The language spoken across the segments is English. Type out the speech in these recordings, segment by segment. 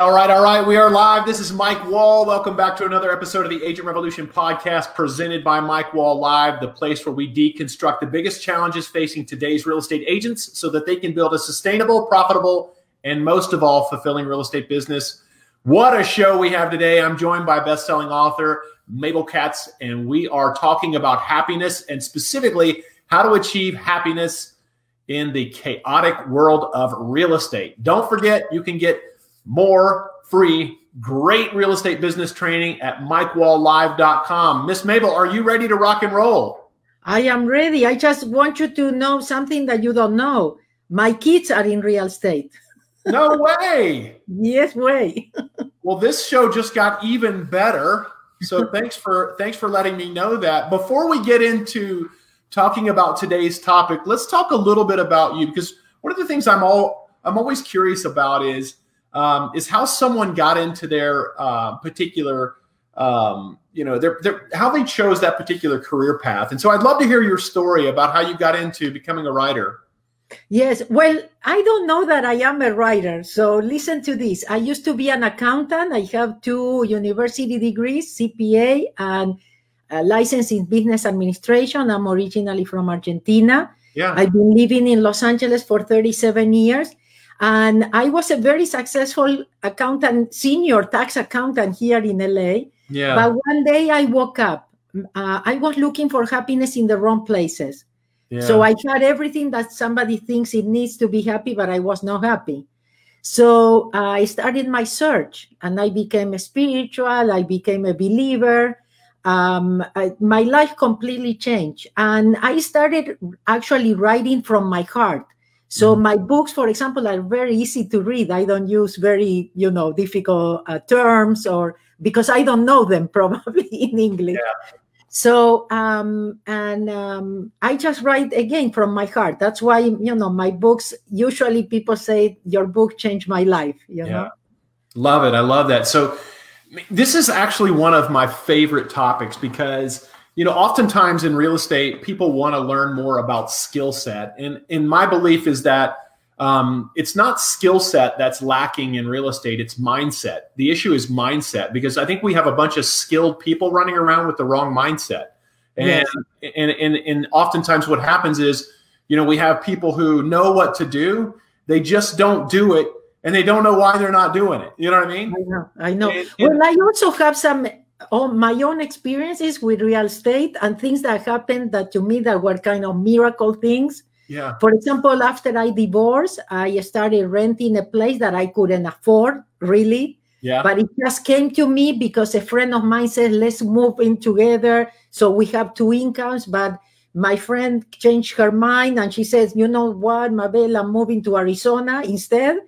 All right, all right. We are live. This is Mike Wall. Welcome back to another episode of the Agent Revolution podcast presented by Mike Wall Live, the place where we deconstruct the biggest challenges facing today's real estate agents so that they can build a sustainable, profitable, and most of all, fulfilling real estate business. What a show we have today. I'm joined by best-selling author Mabel Katz, and we are talking about happiness and specifically how to achieve happiness in the chaotic world of real estate. Don't forget, you can get more free, great real estate business training at mikewalllive.com. Miss Mabel, are you ready to rock and roll? I am ready. I just want you to know something that you don't know. My kids are in real estate. No way. yes, way. well, this show just got even better. So thanks for thanks for letting me know that. Before we get into talking about today's topic, let's talk a little bit about you because one of the things I'm all I'm always curious about is um, is how someone got into their uh, particular, um, you know, their, their, how they chose that particular career path. And so I'd love to hear your story about how you got into becoming a writer. Yes, well, I don't know that I am a writer. So listen to this. I used to be an accountant. I have two university degrees, CPA and a license in business administration. I'm originally from Argentina. Yeah. I've been living in Los Angeles for 37 years. And I was a very successful accountant, senior tax accountant here in LA. Yeah. But one day I woke up. Uh, I was looking for happiness in the wrong places. Yeah. So I had everything that somebody thinks it needs to be happy, but I was not happy. So uh, I started my search and I became a spiritual, I became a believer. Um, I, my life completely changed. And I started actually writing from my heart. So mm-hmm. my books, for example, are very easy to read. I don't use very, you know, difficult uh, terms or because I don't know them probably in English. Yeah. So um, and um, I just write again from my heart. That's why you know my books. Usually people say your book changed my life. You yeah. know, love it. I love that. So this is actually one of my favorite topics because you know oftentimes in real estate people want to learn more about skill set. And in my belief is that um, it's not skill set that's lacking in real estate it's mindset. The issue is mindset because i think we have a bunch of skilled people running around with the wrong mindset. And yes. and, and and oftentimes what happens is you know we have people who know what to do they just don't do it and they don't know why they're not doing it. You know what i mean? I know i know. And, and, well i also have some on my own experiences with real estate and things that happened that to me that were kind of miracle things. Yeah. For example, after I divorced, I started renting a place that I couldn't afford really. Yeah. But it just came to me because a friend of mine said, let's move in together. So we have two incomes. But my friend changed her mind and she says, you know what, Mabel, I'm moving to Arizona instead.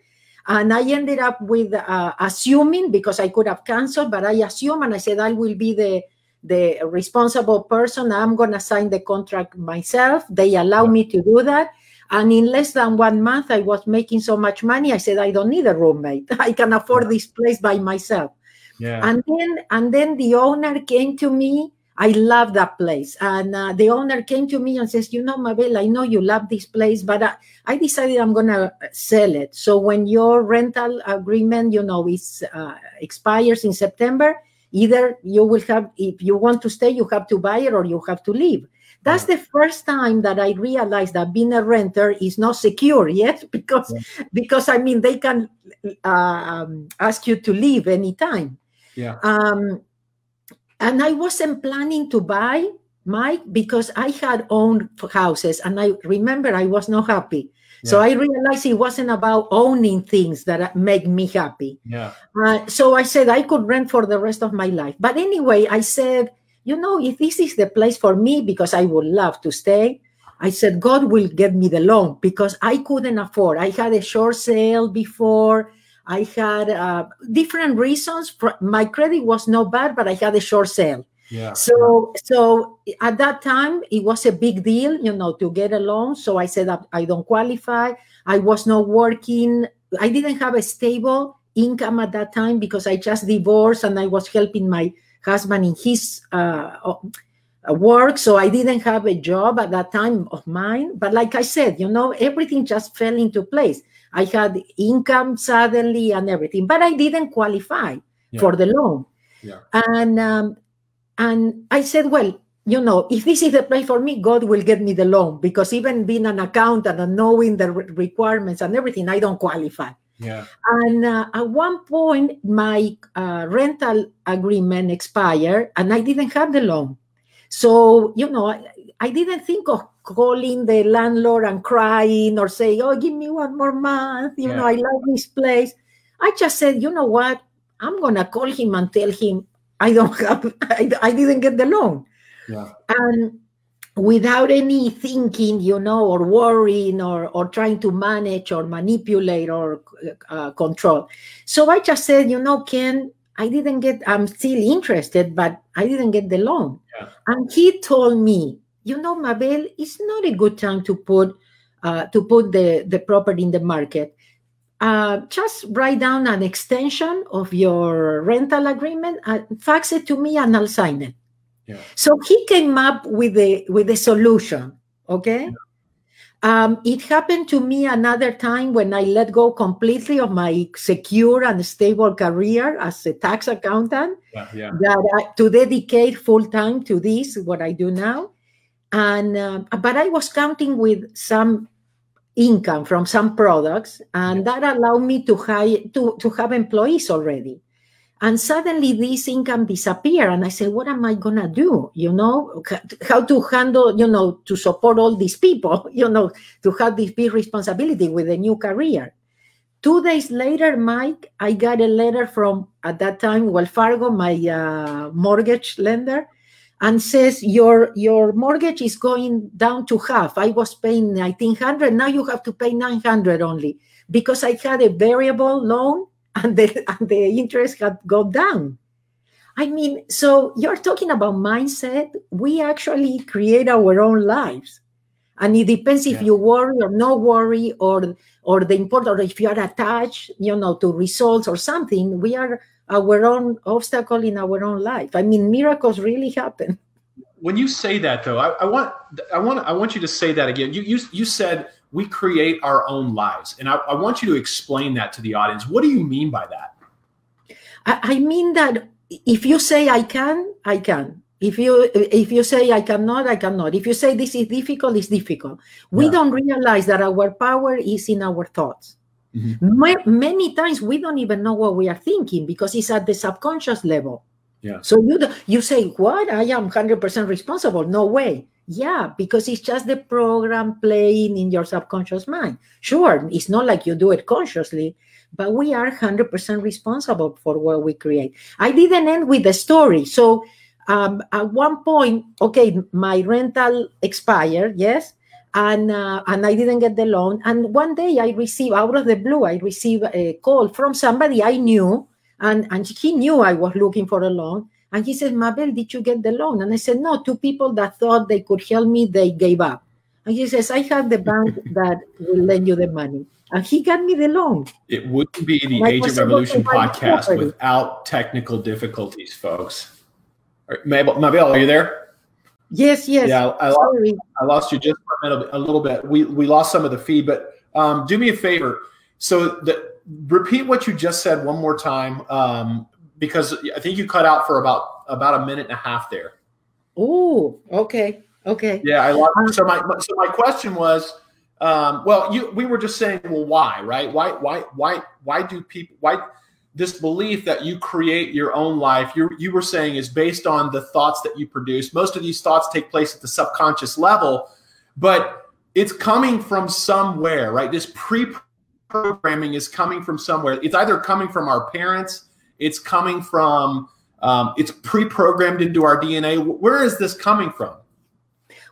And I ended up with uh, assuming because I could have canceled, but I assumed and I said I will be the the responsible person. I'm going to sign the contract myself. They allow me to do that. And in less than one month, I was making so much money. I said, I don't need a roommate. I can afford this place by myself. Yeah. And then, and then the owner came to me I love that place. And uh, the owner came to me and says, You know, Mabel, I know you love this place, but I, I decided I'm going to sell it. So when your rental agreement, you know, is uh, expires in September, either you will have, if you want to stay, you have to buy it or you have to leave. That's the first time that I realized that being a renter is not secure yet, because yeah. because I mean they can uh, um, ask you to leave anytime. Yeah. Um, and I wasn't planning to buy Mike because I had owned houses and I remember I was not happy. Yeah. So I realized it wasn't about owning things that make me happy. Yeah. Uh, so I said I could rent for the rest of my life. But anyway, I said, you know, if this is the place for me, because I would love to stay, I said, God will get me the loan because I couldn't afford. I had a short sale before. I had uh, different reasons. My credit was not bad, but I had a short sale. Yeah. So so at that time it was a big deal, you know, to get a loan. So I said I don't qualify. I was not working. I didn't have a stable income at that time because I just divorced and I was helping my husband in his uh, work. So I didn't have a job at that time of mine. But like I said, you know, everything just fell into place. I had income suddenly and everything, but I didn't qualify yeah. for the loan. Yeah. And um, and I said, well, you know, if this is the place for me, God will get me the loan because even being an accountant and knowing the re- requirements and everything, I don't qualify. Yeah. And uh, at one point, my uh, rental agreement expired and I didn't have the loan. So, you know, I, I didn't think of calling the landlord and crying or saying, oh, give me one more month. You yeah. know, I love this place. I just said, you know what? I'm going to call him and tell him I don't have, I, I didn't get the loan. Yeah. And without any thinking, you know, or worrying or, or trying to manage or manipulate or uh, control. So I just said, you know, Ken, I didn't get, I'm still interested, but I didn't get the loan. Yeah. And he told me, you know, Mabel, it's not a good time to put uh, to put the, the property in the market. Uh, just write down an extension of your rental agreement, and fax it to me, and I'll sign it. Yeah. So he came up with a with a solution. Okay. Yeah. Um, it happened to me another time when I let go completely of my secure and stable career as a tax accountant. Yeah, yeah. That I, to dedicate full time to this, what I do now, and uh, but I was counting with some income from some products, and that allowed me to hire to to have employees already. And suddenly this income disappeared and i said what am i going to do? You know how to handle you know to support all these people you know to have this big responsibility with a new career? Two days later mike i got a letter from at that time wells fargo my uh, mortgage lender and says your your mortgage is going down to half i was paying 1900 now you have to pay 900 only because i had a variable loan and the, and the interest had gone down. I mean, so you're talking about mindset. We actually create our own lives. And it depends if yeah. you worry or no worry or or the important or if you are attached, you know, to results or something. We are our own obstacle in our own life. I mean, miracles really happen. When you say that though, I, I want I want I want you to say that again. You you you said we create our own lives. And I, I, want you to explain that to the audience. What do you mean by that? I, I mean that if you say I can, I can. If you if you say I cannot, I cannot. If you say this is difficult, it's difficult. We yeah. don't realize that our power is in our thoughts. Mm-hmm. Many times we don't even know what we are thinking because it's at the subconscious level. Yeah. So you you say what? I am hundred percent responsible. No way. Yeah, because it's just the program playing in your subconscious mind. Sure, it's not like you do it consciously, but we are 100% responsible for what we create. I didn't end with the story. So um, at one point, okay, my rental expired, yes, and uh, and I didn't get the loan. And one day I received out of the blue, I received a call from somebody I knew, and and he knew I was looking for a loan, and he said, Mabel, did you get the loan? And I said, No, two people that thought they could help me, they gave up. And he says, I have the bank that will lend you the money. And he got me the loan. It wouldn't be the Agent Revolution podcast property. without technical difficulties, folks. Mabel, Mabel, are you there? Yes, yes. Yeah, I, lost, I lost you just a, minute, a little bit. We, we lost some of the feed, but um, do me a favor. So the, repeat what you just said one more time. Um, because I think you cut out for about about a minute and a half there. Oh, okay, okay. Yeah, I lost. Um, so my so my question was, um, well, you we were just saying, well, why, right? Why, why, why, why do people why this belief that you create your own life? You you were saying is based on the thoughts that you produce. Most of these thoughts take place at the subconscious level, but it's coming from somewhere, right? This pre programming is coming from somewhere. It's either coming from our parents it's coming from, um, it's pre programmed into our DNA. Where is this coming from?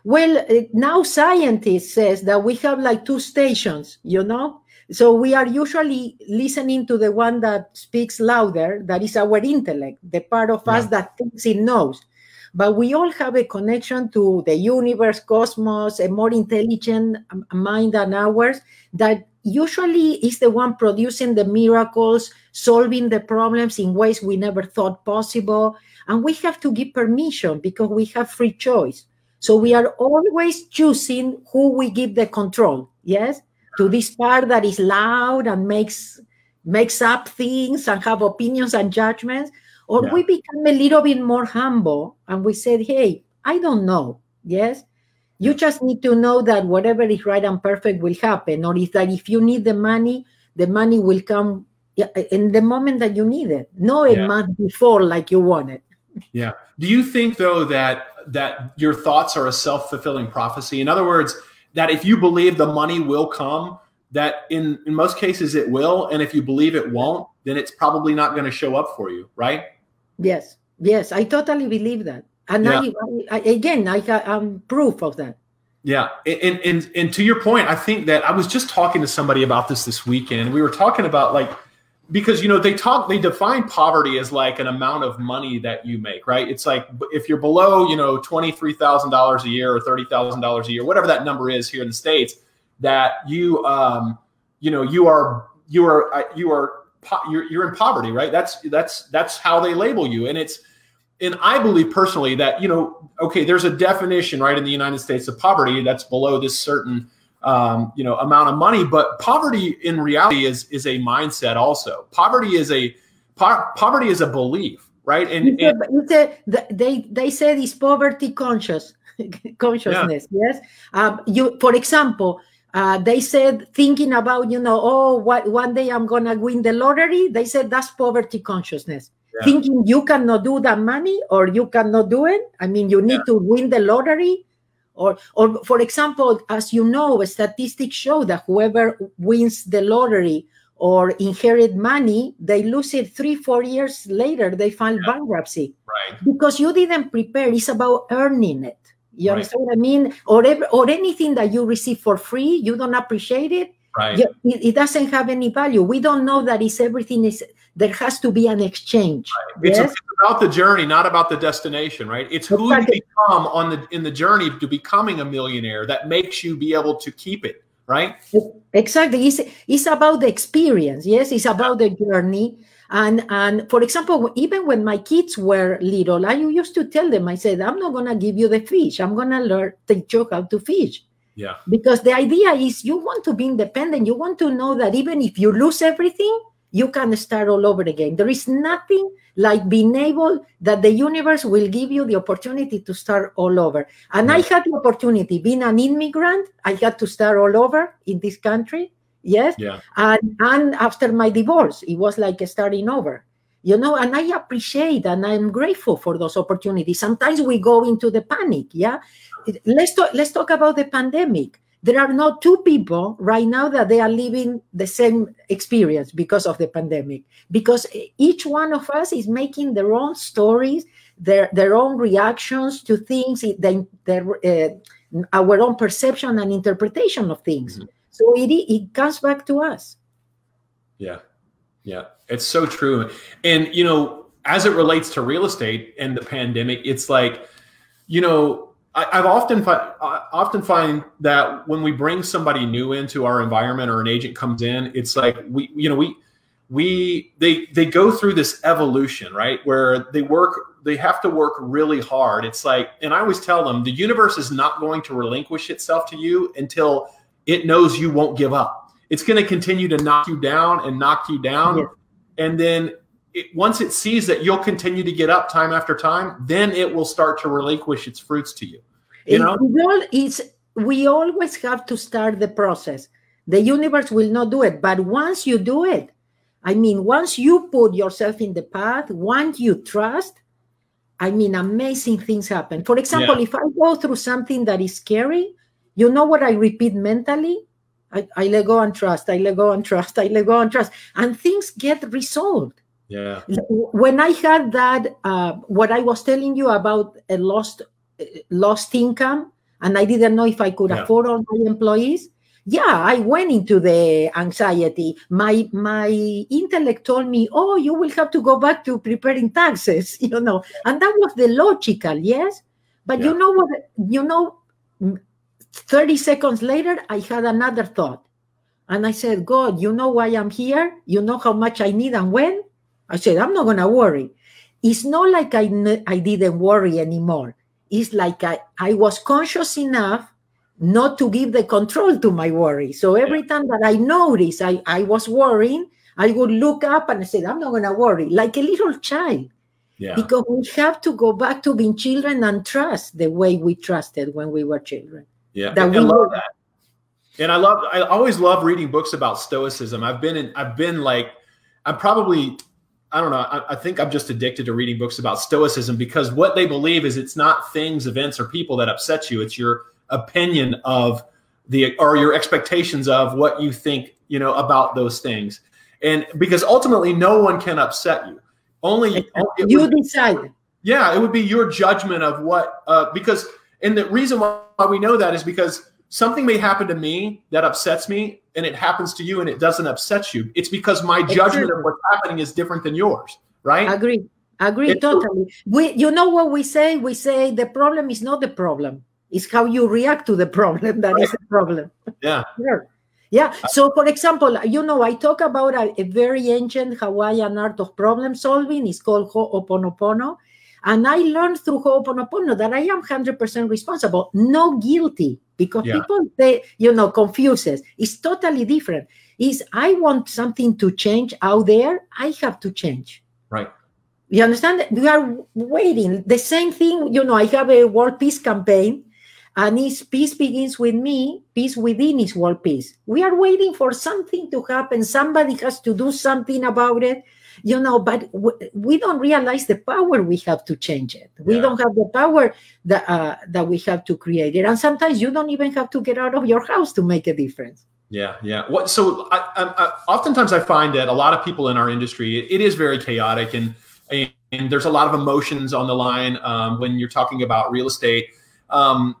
Well, now scientists says that we have like two stations, you know? So we are usually listening to the one that speaks louder, that is our intellect, the part of yeah. us that thinks it knows. But we all have a connection to the universe, cosmos, a more intelligent mind than ours that usually is the one producing the miracles, solving the problems in ways we never thought possible. And we have to give permission because we have free choice. So we are always choosing who we give the control. Yes, to this part that is loud and makes makes up things and have opinions and judgments, or yeah. we become a little bit more humble and we said, "Hey, I don't know." Yes, you just need to know that whatever is right and perfect will happen, or is that if you need the money, the money will come in the moment that you need it, not a yeah. month before like you want it. Yeah. Do you think though that that your thoughts are a self fulfilling prophecy? In other words, that if you believe the money will come, that in in most cases it will, and if you believe it won't, then it's probably not going to show up for you, right? Yes. Yes, I totally believe that. And yeah. I, I, again, I am um, proof of that. Yeah, and, and and to your point, I think that I was just talking to somebody about this this weekend. We were talking about like because you know they talk they define poverty as like an amount of money that you make, right? It's like if you're below you know twenty three thousand dollars a year or thirty thousand dollars a year, whatever that number is here in the states, that you um you know you are you are uh, you are you're, you're in poverty, right? That's that's that's how they label you, and it's and I believe personally that you know, okay, there's a definition right in the United States of poverty that's below this certain um, you know amount of money, but poverty in reality is is a mindset. Also, poverty is a po- poverty is a belief, right? And, and it's a, they they say this poverty conscious consciousness. Yeah. Yes, um, you for example. Uh, they said thinking about you know oh what one day i'm gonna win the lottery they said that's poverty consciousness yeah. thinking you cannot do that money or you cannot do it. I mean, you need yeah. to win the lottery. Or, or for example, as you know, statistics show that whoever wins the lottery or inherit money, they lose it three, four years later. They file yeah. bankruptcy, right? Because you didn't prepare. It's about earning it. You right. understand what I mean? Or ever, or anything that you receive for free, you don't appreciate it. Right. it, it, doesn't have any value. We don't know that is everything is there has to be an exchange. Right. Yes? It's, about the journey, not about the destination, right? It's who you become on the in the journey to becoming a millionaire that makes you be able to keep it, right? Exactly. It's, it's about the experience. Yes, it's about the journey. And and for example, even when my kids were little, I used to tell them, I said, I'm not gonna give you the fish. I'm gonna learn teach you how to fish. Yeah. Because the idea is you want to be independent. You want to know that even if you lose everything, you can start all over again. There is nothing like being able that the universe will give you the opportunity to start all over. And I had the opportunity, being an immigrant, I had to start all over in this country. Yes. Yeah. And, and after my divorce, it was like starting over. You know, and I appreciate and I'm grateful for those opportunities. Sometimes we go into the panic. Yeah. Let's talk, let's talk about the pandemic there are not two people right now that they are living the same experience because of the pandemic because each one of us is making their own stories their their own reactions to things their, their uh, our own perception and interpretation of things. Mm-hmm. so it it comes back to us. Yeah. Yeah. It's so true. And you know as it relates to real estate and the pandemic it's like you know I, have often fi- I often find that when we bring somebody new into our environment or an agent comes in, it's like we you know we we they they go through this evolution right? Where they work they have to work really hard. It's like and i always tell them the universe is not going to relinquish itself to you until it knows you won't give up. It's going to continue to knock you down and knock you down. Yeah. and then it, once it sees that you'll continue to get up time after time, then it will start to relinquish its fruits to you. You know, it's we always have to start the process. The universe will not do it, but once you do it, I mean, once you put yourself in the path, once you trust, I mean, amazing things happen. For example, yeah. if I go through something that is scary, you know what I repeat mentally? I, I let go and trust, I let go and trust, I let go and trust, and things get resolved. Yeah. When I had that, uh, what I was telling you about a lost lost income and I didn't know if I could yeah. afford all my employees. Yeah, I went into the anxiety. My my intellect told me, "Oh, you will have to go back to preparing taxes," you know, and that was the logical, yes. But yeah. you know what? You know, thirty seconds later, I had another thought. And I said, God, you know why I'm here? You know how much I need and when? I said, I'm not going to worry. It's not like I, I didn't worry anymore. It's like I, I was conscious enough not to give the control to my worry. So every yeah. time that I noticed I, I was worrying, I would look up and I said, I'm not going to worry, like a little child. Yeah. Because we have to go back to being children and trust the way we trusted when we were children. Yeah, that we love that. And I love, I always love reading books about stoicism. I've been in, I've been like, I'm probably, I don't know, I, I think I'm just addicted to reading books about stoicism because what they believe is it's not things, events, or people that upset you. It's your opinion of the, or your expectations of what you think, you know, about those things. And because ultimately no one can upset you. Only you would, decide. Yeah, it would be your judgment of what, uh, because, and the reason why we know that is because something may happen to me that upsets me and it happens to you and it doesn't upset you. It's because my judgment of what's happening is different than yours, right? Agree. Agree it's totally. We you know what we say? We say the problem is not the problem. It's how you react to the problem that right. is the problem. Yeah. Sure. Yeah. So, for example, you know, I talk about a, a, very ancient Hawaiian art of problem solving. It's called Ho'oponopono. And I learned through Ho'oponopono that I am 100% responsible, no guilty, because yeah. people, they, you know, confuses. It's totally different. Is I want something to change out there, I have to change. Right. You understand? We are waiting. The same thing, you know, I have a world peace campaign and it's peace begins with me, peace within is world peace. We are waiting for something to happen. Somebody has to do something about it you know but we don't realize the power we have to change it. We yeah. don't have the power that uh, that we have to create it. And sometimes you don't even have to get out of your house to make a difference. Yeah yeah. What so I, I, I, oftentimes i find that a lot of people in our industry it, it is very chaotic and, and, and there's a lot of emotions on the line um, when you're talking about real estate. Um,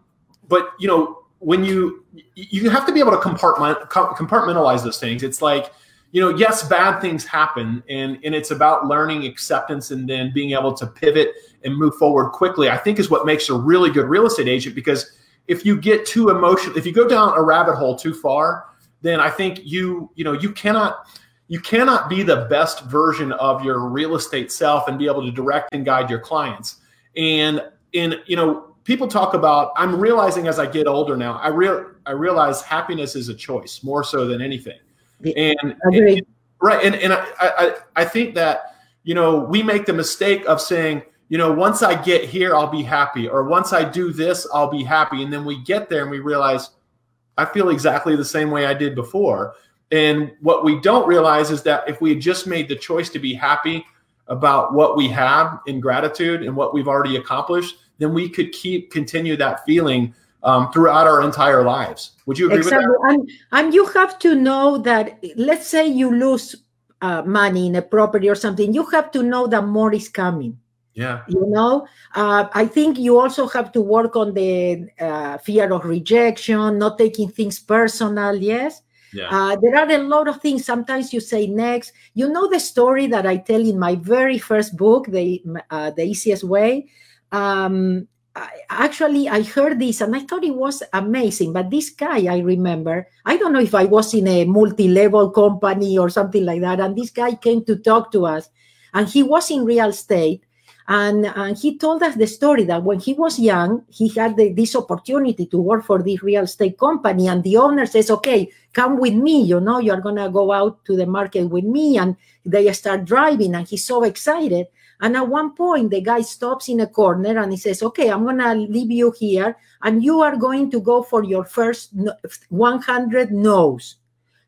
but you know when you you have to be able to compartment compartmentalize those things. It's like you know, yes, bad things happen, and and it's about learning acceptance and then being able to pivot and move forward quickly. I think is what makes a really good real estate agent because if you get too emotional, if you go down a rabbit hole too far, then I think you you know you cannot you cannot be the best version of your real estate self and be able to direct and guide your clients. And in you know people talk about I'm realizing as I get older now, I real I realize happiness is a choice more so than anything. And, and right, and and I, I I think that you know we make the mistake of saying you know once I get here I'll be happy, or once I do this I'll be happy, and then we get there and we realize I feel exactly the same way I did before. And what we don't realize is that if we had just made the choice to be happy about what we have in gratitude and what we've already accomplished, then we could keep continue that feeling um, throughout our entire lives. Would you agree exactly. with that? And, and you have to know that, let's say you lose uh, money in a property or something, you have to know that more is coming. Yeah. You know, uh, I think you also have to work on the uh, fear of rejection, not taking things personal. Yes. Yeah. Uh, there are a lot of things. Sometimes you say next. You know the story that I tell in my very first book, the uh, the easiest way. Um, actually i heard this and i thought it was amazing but this guy i remember i don't know if i was in a multi-level company or something like that and this guy came to talk to us and he was in real estate and, and he told us the story that when he was young he had the, this opportunity to work for this real estate company and the owner says okay come with me you know you're gonna go out to the market with me and they start driving and he's so excited and at one point, the guy stops in a corner and he says, Okay, I'm going to leave you here, and you are going to go for your first 100 no's.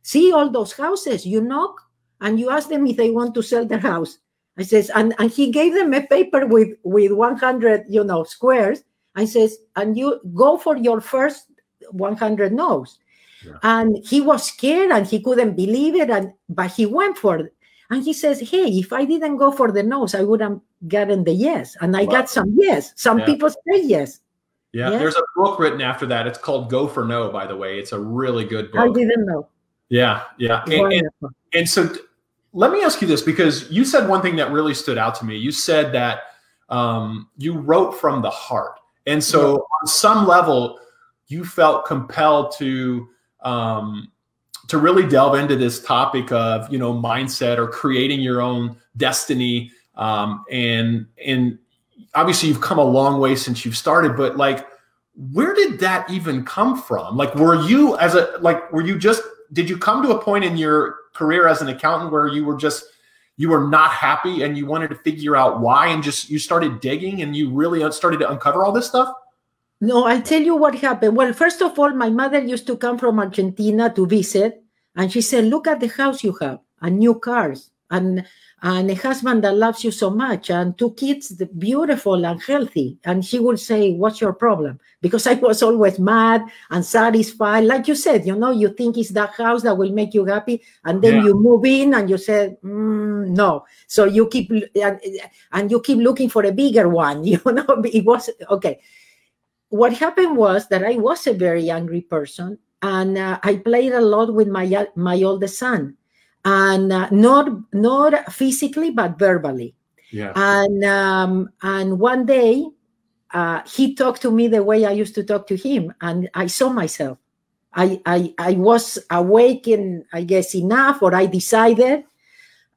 See all those houses, you knock and you ask them if they want to sell their house. I says, and, and he gave them a paper with, with 100, you know, squares. I says, and you go for your first 100 no's. Yeah. And he was scared and he couldn't believe it. And but he went for it. And he says, Hey, if I didn't go for the no's, I would have gotten the yes. And I wow. got some yes. Some yeah. people say yes. Yeah, there's a book written after that. It's called Go for No, by the way. It's a really good book. I didn't know. Yeah, yeah. And, and, and, so let me ask you this because you said one thing that really stood out to me. You said that um, you wrote from the heart. And so, yeah. on some level, you felt compelled to um, to really delve into this topic of you know mindset or creating your own destiny. Um, and and obviously you've come a long way since you've started, but like where did that even come from? Like, were you as a like were you just did you come to a point in your career as an accountant where you were just you were not happy and you wanted to figure out why and just you started digging and you really started to uncover all this stuff? No, I'll tell you what happened. Well, first of all, my mother used to come from Argentina to visit, and she said, "Look at the house you have, and new cars, and and a husband that loves you so much and two kids beautiful and healthy. And she would say what's your problem? Because i was always mad and satisfied. Like you said you know you think it's that house that will make you happy and then yeah. you move in and you said mm, no. So you keep and, and you keep looking for a bigger one you know it was okay what happened was that i was a very angry person and uh, i played a lot with my my oldest son and uh, not not physically but verbally. Yeah. And um, and one day uh, he talked to me the way I used to talk to him, and I saw myself. I I, I was awakened, I guess, enough, or I decided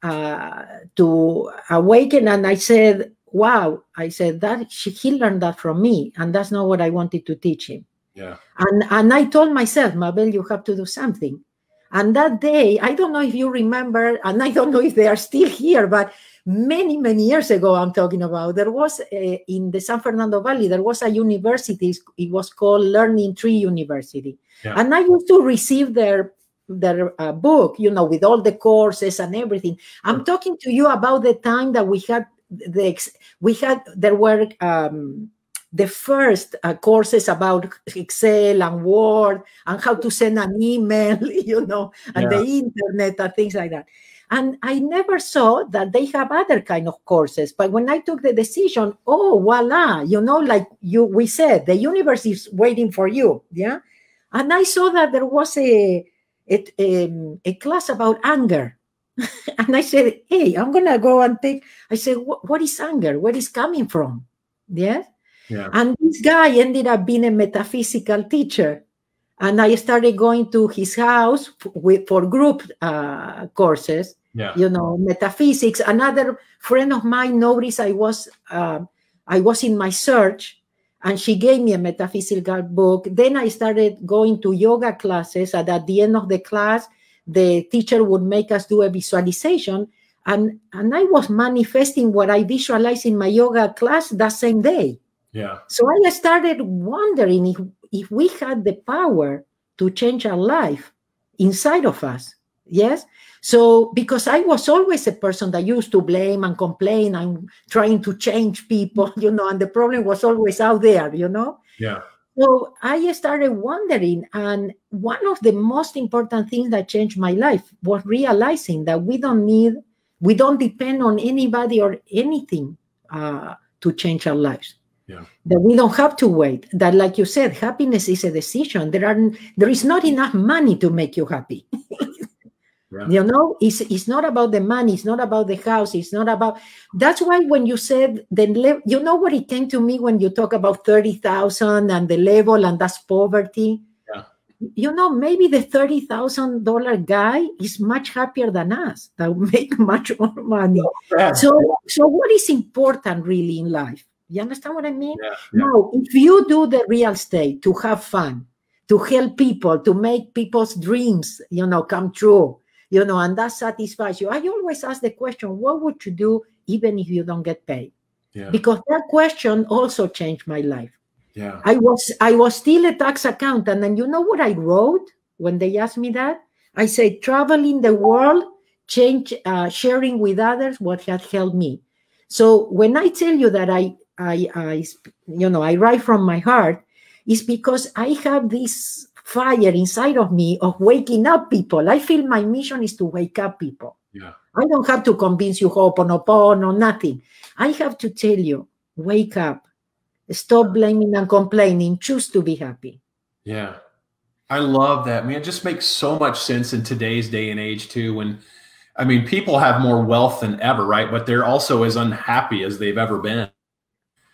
uh, to awaken, and I said, "Wow!" I said that she, he learned that from me, and that's not what I wanted to teach him. Yeah. And and I told myself, Mabel, you have to do something. And that day, I don't know if you remember, and I don't know if they are still here, but many, many years ago, I'm talking about, there was a, in the San Fernando Valley, there was a university, it was called Learning Tree University. Yeah. And I used to receive their their uh, book, you know, with all the courses and everything. I'm talking to you about the time that we had the we had there were um, the first uh, courses about Excel and Word and how to send an email, you know, and yeah. the internet and things like that. And I never saw that they have other kind of courses. But when I took the decision, oh voila, you know, like you we said, the universe is waiting for you. Yeah. And I saw that there was a a, a, um, a class about anger. and I said, hey, I'm gonna go and take. I said, what is anger? Where is coming from? Yes. Yeah. And this guy ended up being a metaphysical teacher. And I started going to his house with, for group uh, courses, yeah. you know, metaphysics. Another friend of mine noticed I was uh, I was in my search, and she gave me a metaphysical book. Then I started going to yoga classes, and at the end of the class, the teacher would make us do a visualization, and and I was manifesting what I visualized in my yoga class that same day. Yeah. So I started wondering if, if we had the power to change our life inside of us. Yes. So because I was always a person that used to blame and complain and trying to change people, you know, and the problem was always out there, you know. Yeah. So I started wondering, and one of the most important things that changed my life was realizing that we don't need, we don't depend on anybody or anything uh, to change our lives. Yeah. That we don't have to wait. That, like you said, happiness is a decision. There are there is not enough money to make you happy. yeah. You know, it's it's not about the money. It's not about the house. It's not about. That's why when you said then, you know what it came to me when you talk about thirty thousand and the level and that's poverty. Yeah. You know, maybe the thirty thousand dollar guy is much happier than us that make much more money. Oh, yeah. So, so what is important really in life? You understand what I mean? Yeah. Now, if you do the real estate to have fun, to help people, to make people's dreams, you know, come true, you know, and that satisfies you. I always ask the question, what would you do even if you don't get paid? Yeah. Because that question also changed my life. Yeah. I was I was still a tax accountant, and you know what I wrote when they asked me that? I said, traveling the world, change, uh, sharing with others what had helped me. So when I tell you that I I, I, you know, I write from my heart is because I have this fire inside of me of waking up people. I feel my mission is to wake up people. Yeah. I don't have to convince you oh, Ho'oponopono, nothing. I have to tell you, wake up. Stop blaming and complaining. Choose to be happy. Yeah. I love that. I mean, it just makes so much sense in today's day and age, too, when I mean, people have more wealth than ever, right? But they're also as unhappy as they've ever been.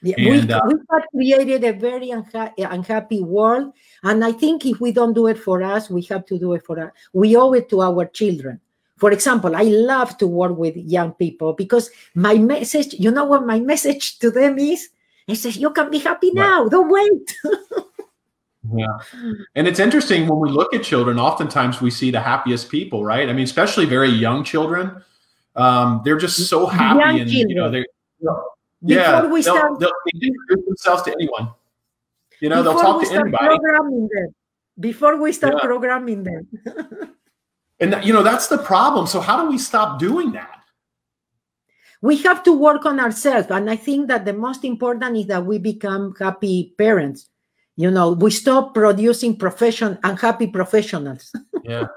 Yeah, and, we, uh, we have created a very unha- unhappy world. And I think if we don't do it for us, we have to do it for us. We owe it to our children. For example, I love to work with young people because my message, you know what my message to them is? It says, you can be happy now, right. don't wait. yeah. And it's interesting when we look at children, oftentimes we see the happiest people, right? I mean, especially very young children. Um, they're just so happy young and, children. you know, they yeah, we they'll, start, they'll, introduce themselves to anyone. You know, they'll talk to anybody. Before we start yeah. programming them. And you know, that's the problem. So how do we stop doing that? We have to work on ourselves. And I think that the most important is that we become happy parents. You know, we stop producing profession unhappy professionals. Yeah.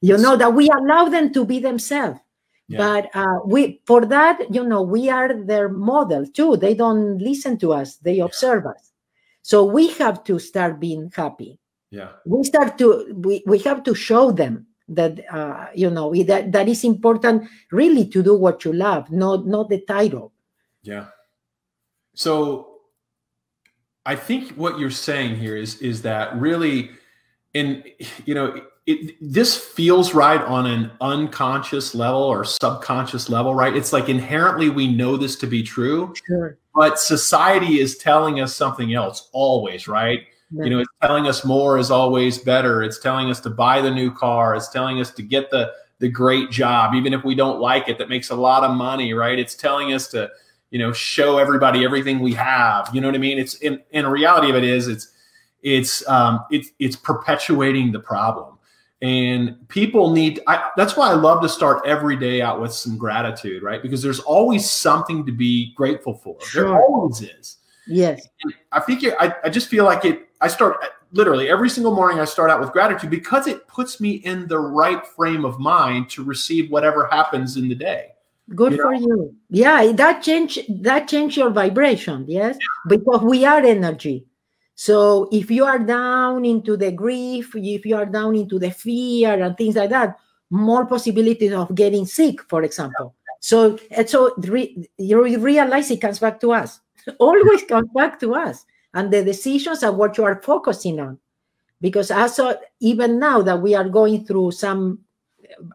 you know, that we allow them to be themselves. Yeah. But uh, we for that, you know, we are their model too. They don't listen to us, they observe us. So we have to start being happy. Yeah. We start to we, we have to show them that uh, you know that that is important really to do what you love not not the title yeah so i think what you're saying here is is that really in you know it, this feels right on an unconscious level or subconscious level right it's like inherently we know this to be true sure. but society is telling us something else always right you know, it's telling us more is always better. It's telling us to buy the new car. It's telling us to get the the great job, even if we don't like it. That makes a lot of money, right? It's telling us to, you know, show everybody everything we have. You know what I mean? It's in in reality of it is it's it's um it's it's perpetuating the problem. And people need. I, that's why I love to start every day out with some gratitude, right? Because there's always something to be grateful for. Sure. There always is. Yes. And I think I, I just feel like it I start literally every single morning I start out with gratitude because it puts me in the right frame of mind to receive whatever happens in the day. Good you for know? you. Yeah, that change that change your vibration, yes? Yeah. Because we are energy. So if you are down into the grief, if you are down into the fear and things like that, more possibilities of getting sick, for example. So so re, you realize it comes back to us. Always comes back to us and the decisions are what you are focusing on because also even now that we are going through some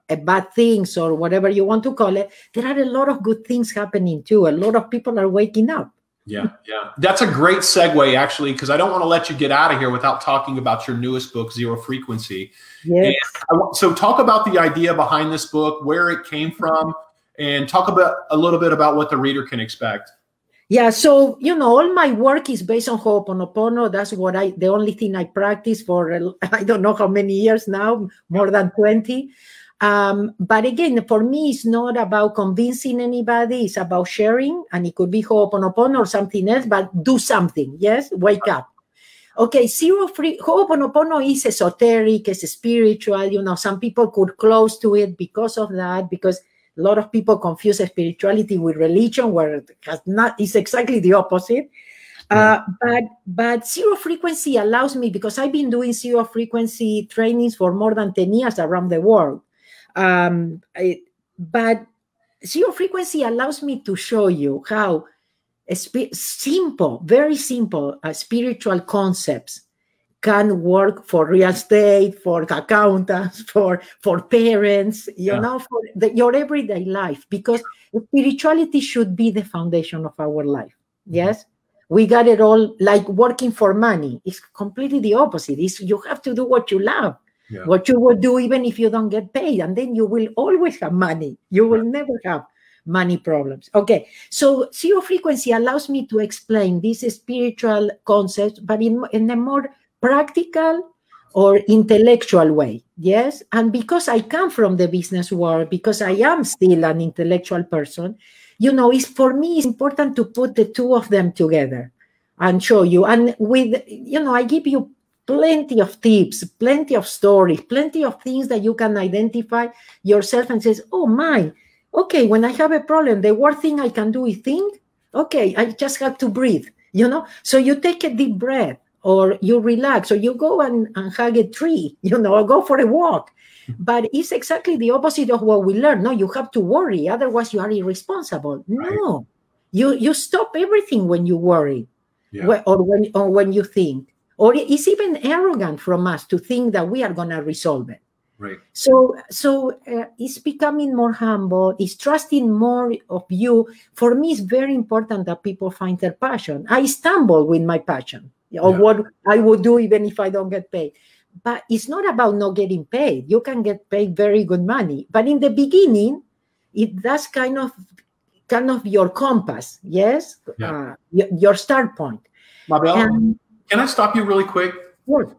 uh, bad things or whatever you want to call it there are a lot of good things happening too a lot of people are waking up yeah yeah that's a great segue actually because i don't want to let you get out of here without talking about your newest book zero frequency yes. so talk about the idea behind this book where it came from and talk about a little bit about what the reader can expect yeah, so you know, all my work is based on Ho'oponopono. That's what I, the only thing I practice for I don't know how many years now, more than 20. Um, but again, for me, it's not about convincing anybody, it's about sharing, and it could be Ho'oponopono or something else, but do something. Yes, wake up. Okay, zero free Ho'oponopono is esoteric, it's spiritual. You know, some people could close to it because of that, because a lot of people confuse spirituality with religion, where it has not is exactly the opposite. Uh, but but zero frequency allows me because I've been doing zero frequency trainings for more than ten years around the world. Um, it, but zero frequency allows me to show you how simple, very simple uh, spiritual concepts can work for real estate, for accountants, for for parents, you yeah. know, for the, your everyday life. Because spirituality should be the foundation of our life. Mm-hmm. Yes, we got it all like working for money. It's completely the opposite. It's you have to do what you love. Yeah. What you will do even if you don't get paid, and then you will always have money. You will never have money problems. Okay, so zero frequency allows me to explain these spiritual concepts, but in, in a more practical or intellectual way yes and because i come from the business world because i am still an intellectual person you know it's for me it's important to put the two of them together and show you and with you know i give you plenty of tips plenty of stories plenty of things that you can identify yourself and says oh my okay when i have a problem the worst thing i can do is think okay i just have to breathe you know? So you take a deep breath or you relax or you go and, and hug a tree you know or go for a walk. But it's exactly the opposite of what we learn. No you have to worry otherwise you are irresponsible. No. You you stop everything when you worry, Yeah. Or when or when you think, or it's even arrogant from us to think that we are gonna resolve it. Right. So so uh, it's becoming more humble. It's trusting more of you. For me, it's very important that people find their passion. I stumble with my passion or Yeah. what I would do even if I don't get paid. But it's not about not getting paid. You can get paid very good money. But in the beginning, it that's kind of kind of your compass, yes, Yeah. uh, your, your start point. Mabel, can I stop you really quick? well,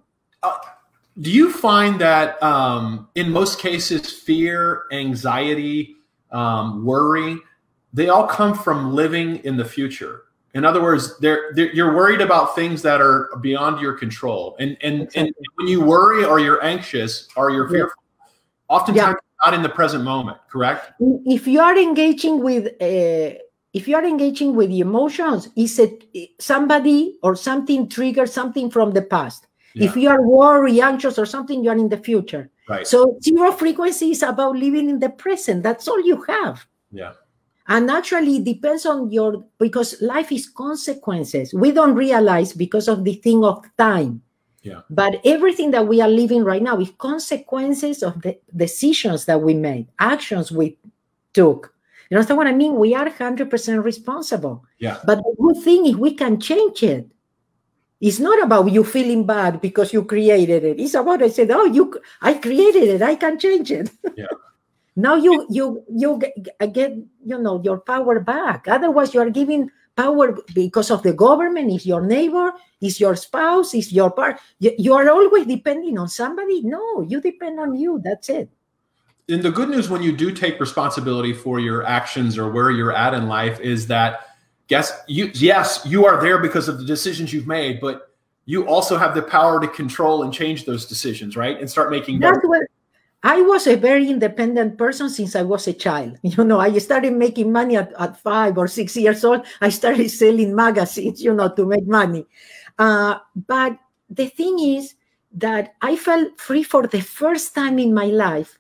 Do you find that um, in most cases, fear, anxiety, um, worry, they all come from living in the future? In other words, they're, they're, you're worried about things that are beyond your control, and and, and when you worry or you're anxious or you're Yeah. fearful, oftentimes not in the present moment. Correct? if you are engaging with uh, if you are engaging with the emotions is it somebody or something triggers something from the past. If you are worried anxious or something you are in the future. Right. so zero frequency is about living in the present. That's all you have. Yeah. and actually it depends on your because life is consequences. We don't realize because of the thing of time. Yeah. but everything that we are living right now is consequences of the decisions that we made actions we took you understand what i mean? We are 100% responsible. Yeah. but the good thing is we can change it. It's not about you feeling bad because you created it. It's about i said oh you i created it. I can change it. Yeah. now you you you get, get you know your power back. Otherwise you are giving power because of the government. Is your neighbor. Is your spouse. Is your part you, you are always depending on somebody. No you depend on you. That's it and the good news when you do take responsibility for your actions or where you're at in life is that guess you yes you are there because of the decisions you've made but you also have the power to control and change those decisions right? And start making better what i was a very independent person since i was a child. You know i started making money at, at five or six years old. I started selling magazines you know to make money. Uh, but the thing is that i felt free for the first time in my life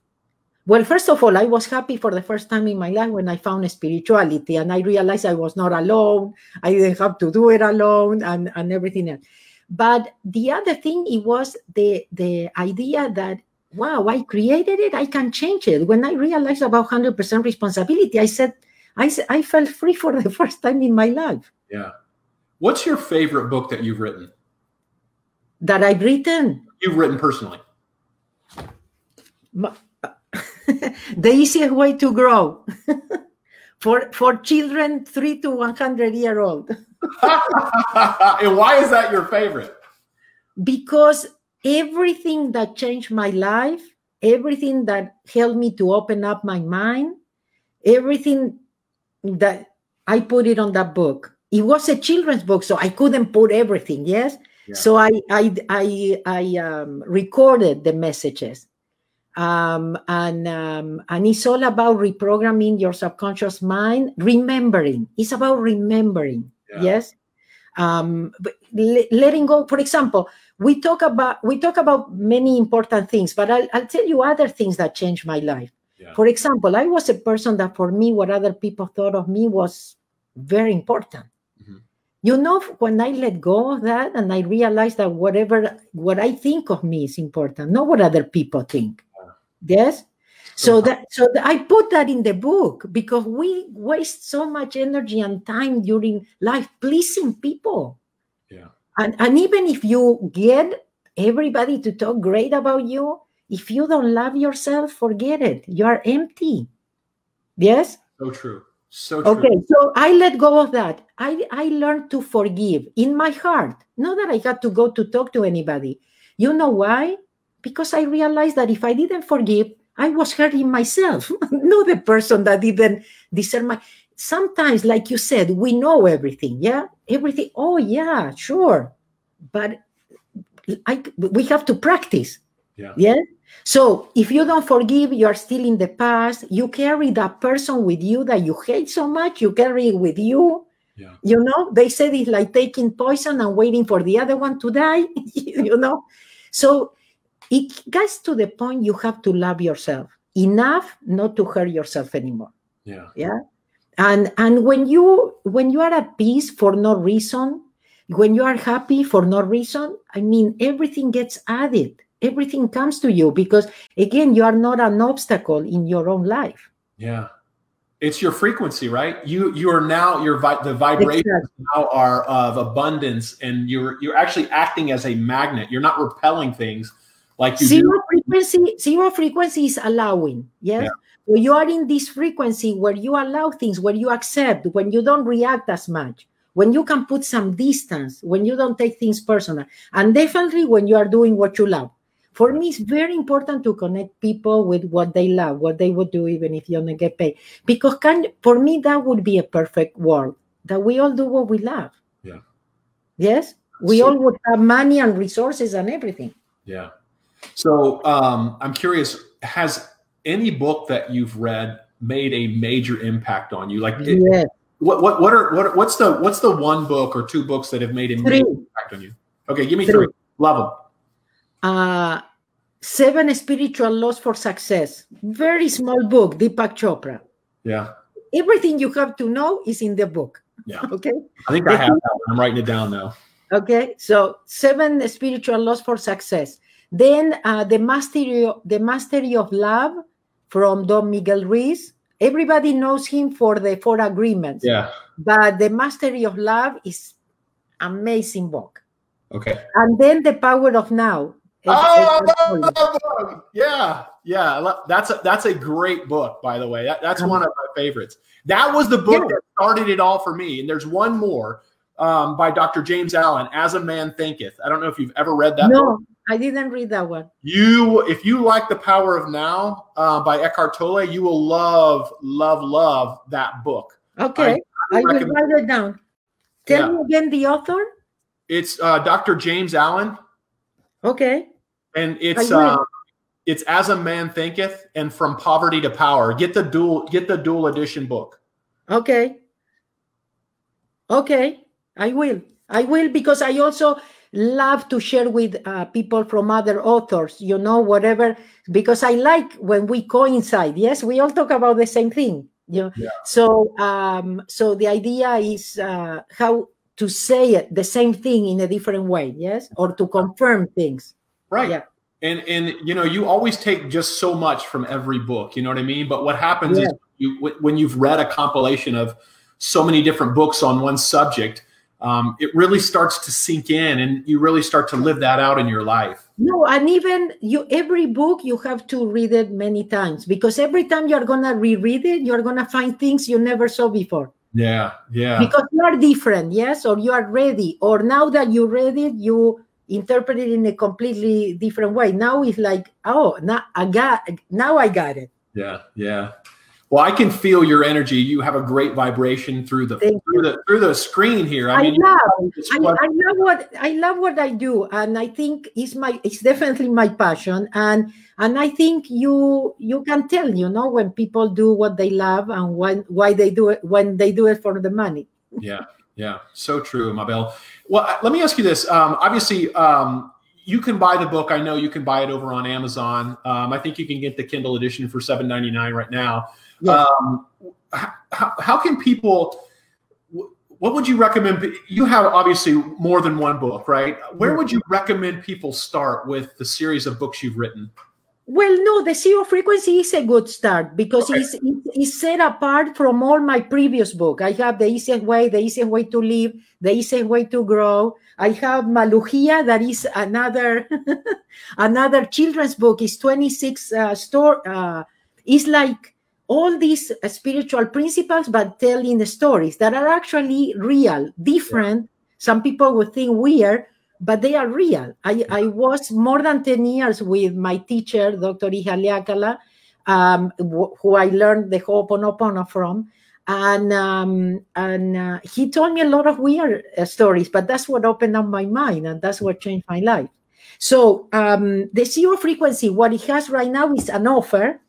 well, first of all, I was happy for the first time in my life when I found spirituality and I realized I was not alone. I didn't have to do it alone and, and everything else. But the other thing, it was the, the idea that, wow, I created it, I can change it. When I realized about 100% responsibility, I said, I I felt free for the first time in my life yeah what's your favorite book that you've written that I've written. you've written personally Ma- the easiest way to grow. For for children three to 100 year old. And why is that your favorite? Because everything that changed my life everything that helped me to open up my mind everything that i put it on that book. It was a children's book so i couldn't put everything yes? Yeah. so i i i, I um, recorded the messages um, and um, and it's all about reprogramming your subconscious mind remembering it's about remembering Yeah. yes um, but letting go for example we talk about we talk about many important things but I'll, I'll tell you other things that changed my life Yeah. for example i was a person that for me what other people thought of me was very important Mhm. you know when i let go of that and i realized that whatever what i think of me is important not what other people think yes? So uh-huh. that so that i put that in the book because we waste so much energy and time during life pleasing people. Yeah. and, and even if you get everybody to talk great about you if you don't love yourself forget it. You are empty. Yes? So true. So true. Okay so i let go of that. I i learned to forgive in my heart. Not that i had to go to talk to anybody. You know why because i realized that if i didn't forgive i was hurting myself not the person that didn't deserve my sometimes like you said we know everything yeah? Everything oh yeah sure. But I, we have to practice Yeah. yeah? So if you don't forgive you are still in the past you carry that person with you that you hate so much you carry it with you Yeah. you know? They said it's like taking poison and waiting for the other one to die you know? So it gets to the point you have to love yourself enough not to hurt yourself anymore. Yeah. Yeah? And and when you when you are at peace for no reason when you are happy for no reason i mean everything gets added. Everything comes to you because again you are not an obstacle in your own life. Yeah. It's your frequency right? You you are now your vi- the vibrations exactly. now are of abundance and you're you're actually acting as a magnet. You're not repelling things like you zero do. frequency zero frequency is allowing yes? Yeah. when you are in this frequency where you allow things where you accept when you don't react as much when you can put some distance when you don't take things personal. And definitely when you are doing what you love. For me it's very important to connect people with what they love what they would do even if you don't get paid. Because can for me that would be a perfect world that we all do what we love. Yeah. Yes? We so, all would have money and resources and everything. Yeah so um, i'm curious has any book that you've read made a major impact on you like it, yes. what what what are what what's the what's the one book or two books that have made a major impact on you okay give me three, three. love them uh, Seven Spiritual Laws for Success. Very small book, Deepak Chopra. Yeah. Everything you have to know is in the book. Yeah. Okay. I think I have that. I'm writing it down now. Okay. So seven spiritual laws for success. Then uh, the mastery, the mastery of love from Don Miguel Ruiz. Everybody knows him for the four agreements. Yeah. But the mastery of love is amazing book. Okay. And then the power of now oh, yeah, yeah. That's a, that's a great book, by the way. That, that's one of my favorites. That was the book yeah. that started it all for me. And there's one more um, by Dr. James Allen, "As a Man Thinketh." I don't know if you've ever read that. No, book. I didn't read that one. You, if you like "The Power of Now" uh, by Eckhart Tolle, you will love, love, love that book. Okay, I, I, will write it down. Tell yeah. me again the author. It's uh, Dr. James Allen. Okay. And it's um, it's as a man thinketh and from poverty to power. Get the dual get the dual edition book. Okay. Okay, I will. I will because I also love to share with uh, people from other authors, you know, whatever, because I like when we coincide. Yes, we all talk about the same thing. You know? Yeah. So, um, so the idea is uh, how to say it, the same thing in a different way, yes, or to confirm things. Right. Yeah. And and you know, you always take just so much from every book. You know what I mean? But what happens yeah. is you when you've read a compilation of so many different books on one subject, um, it really starts to sink in, and you really start to live that out in your life. No, and even you, every book you have to read it many times because every time you're gonna reread it, you're gonna find things you never saw before. Yeah, yeah. Because you are different, yes, or you are ready, or now that you read it, you interpret it in a completely different way. Now it's like, oh, now I got, now I got it. Yeah, yeah. Well, I can feel your energy. You have a great vibration through the Thank through you. the through the screen here. I, I mean, love, I, I, love what I love what I do, and I think it's my it's definitely my passion, and and I think you you can tell, you know, when people do what they love and when why they do it when they do it for the money. Yeah, yeah, so true, Mabel. Well, let me ask you this. Um, obviously, um, you can buy the book. I know you can buy it over on Amazon. Um, I think you can get the Kindle edition for seven ninety nine right now. Um, how, how can people? What would you recommend? You have obviously more than one book, right? Where would you recommend people start with the series of books you've written? Well, no, the zero frequency is a good start because okay. it's, it's set apart from all my previous book. I have the easiest way, the easiest way to live, the easiest way to grow. I have Malugia, that is another another children's book. It's 26 uh, store. Uh, it's like all these uh, spiritual principles, but telling the stories that are actually real, different. Some people would think weird, but they are real. I, I was more than 10 years with my teacher, Dr. Ihaleakala, um, who I learned the Ho'oponopono from. And um, and uh, he told me a lot of weird uh, stories, but that's what opened up my mind, and that's what changed my life. So um, the zero frequency, what it has right now is an offer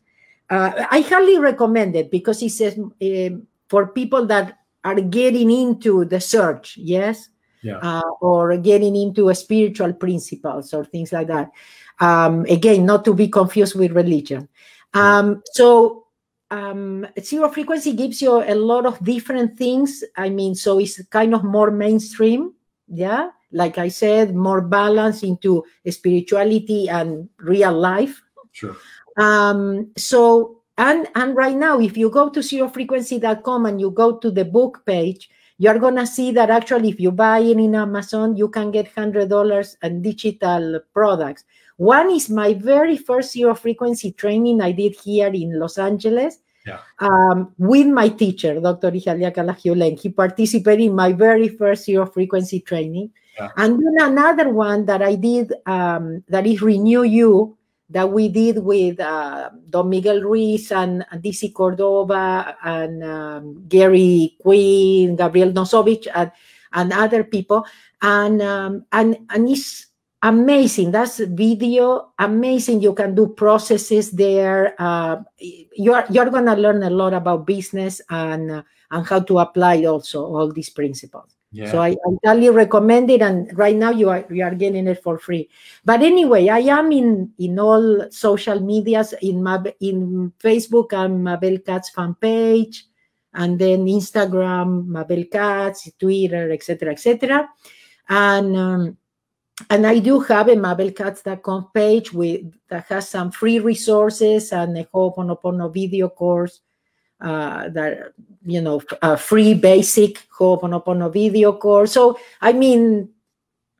uh, I highly recommend it because it says uh, for people that are getting into the search, yes, yeah. uh, or getting into spiritual principles or things like that. Um, again, not to be confused with religion. Um, so um, zero frequency gives you a lot of different things. I mean, so it's kind of more mainstream. Yeah. Like I said, more balance into spirituality and real life. Sure. Um, so, and, and right now, if you go to zerofrequency.com and you go to the book page, you're going to see that actually if you buy it in Amazon, you can get $100 and digital products. One is my very first zero frequency training I did here in Los Angeles yeah. um, with my teacher, Dr. Ihaleakala Hew Len. He participated in my very first zero frequency training. Yeah. And then another one that I did um, that is Renew You, that we did with uh, Don Miguel Ruiz and, and DC Cordova and um, Gary Quinn, Gabriel Nossovitch, and, and other people. And, um, and, and it's amazing. That's video, amazing. You can do processes there. Uh, you're you're going to learn a lot about business and, uh, and how to apply also all these principles. So I, totally recommend it, and right now you are you are getting it for free. But anyway, I am in in all social medias in my in Facebook. I'm Mabel Katz fan page, and then Instagram Mabel Katz, Twitter, etc., etc. And um, and I do have a mabelkatz.com page with that has some free resources and a Ho'oponopono video course uh, that you know a free basic Ho'oponopono video course. So I mean,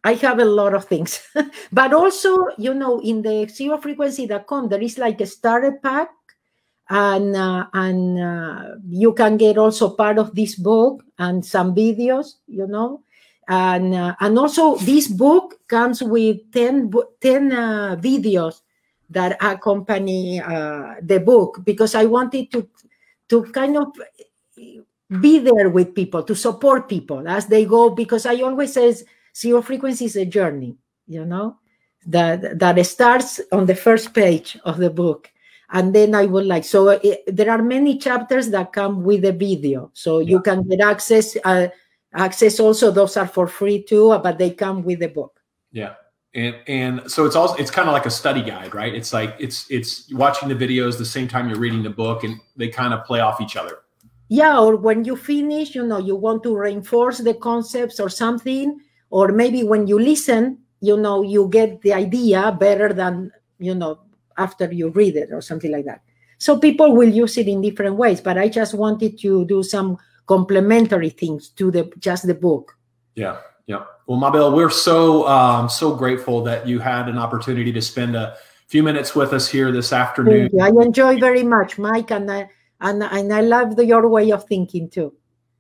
I have a lot of things, but also you know in the zerofrequency.com there is like a starter pack, and uh, and uh, you can get also part of this book and some videos, you know. And, uh, and also this book comes with 10, 10 uh, videos that accompany uh, the book because I wanted to to kind of be there with people to support people as they go because I always says zero frequency is a journey, you know, that that starts on the first page of the book. And then I would like so it, there are many chapters that come with a video, so yeah. you can get access. Uh, access also those are for free too but they come with the book yeah and and so it's also it's kind of like a study guide right it's like it's it's watching the videos the same time you're reading the book and they kind of play off each other yeah or when you finish you know you want to reinforce the concepts or something or maybe when you listen you know you get the idea better than you know after you read it or something like that so people will use it in different ways but i just wanted to do some complementary things to the just the book. Yeah, yeah. Well, Mabel, we're so um, so grateful that you had an opportunity to spend a few minutes with us here this afternoon. I enjoy very much, Mike, and I, and and I love the, your way of thinking too.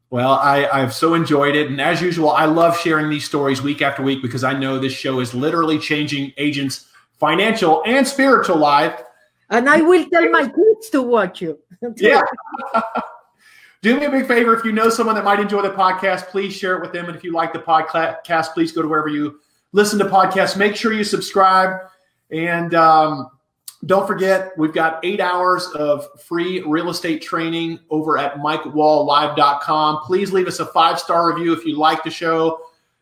Well, I, I've so enjoyed it. And as usual, I love sharing these stories week after week because I know this show is literally changing agents' financial and spiritual life. And I will tell my kids to watch you. yeah. Do me a big favor. If you know someone that might enjoy the podcast, please share it with them. And if you like the podcast, please go to wherever you listen to podcasts. Make sure you subscribe. And um, don't forget, we've got eight hours of free real estate training over at mikewalllive.com. Please leave us a five star review if you like the show.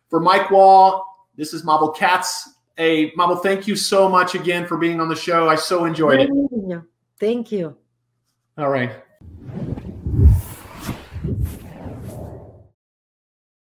For Mike Wall, this is Mabel Katz. Hey, Mabel, thank you so much again for being on the show. I so enjoyed it. Thank you. All right.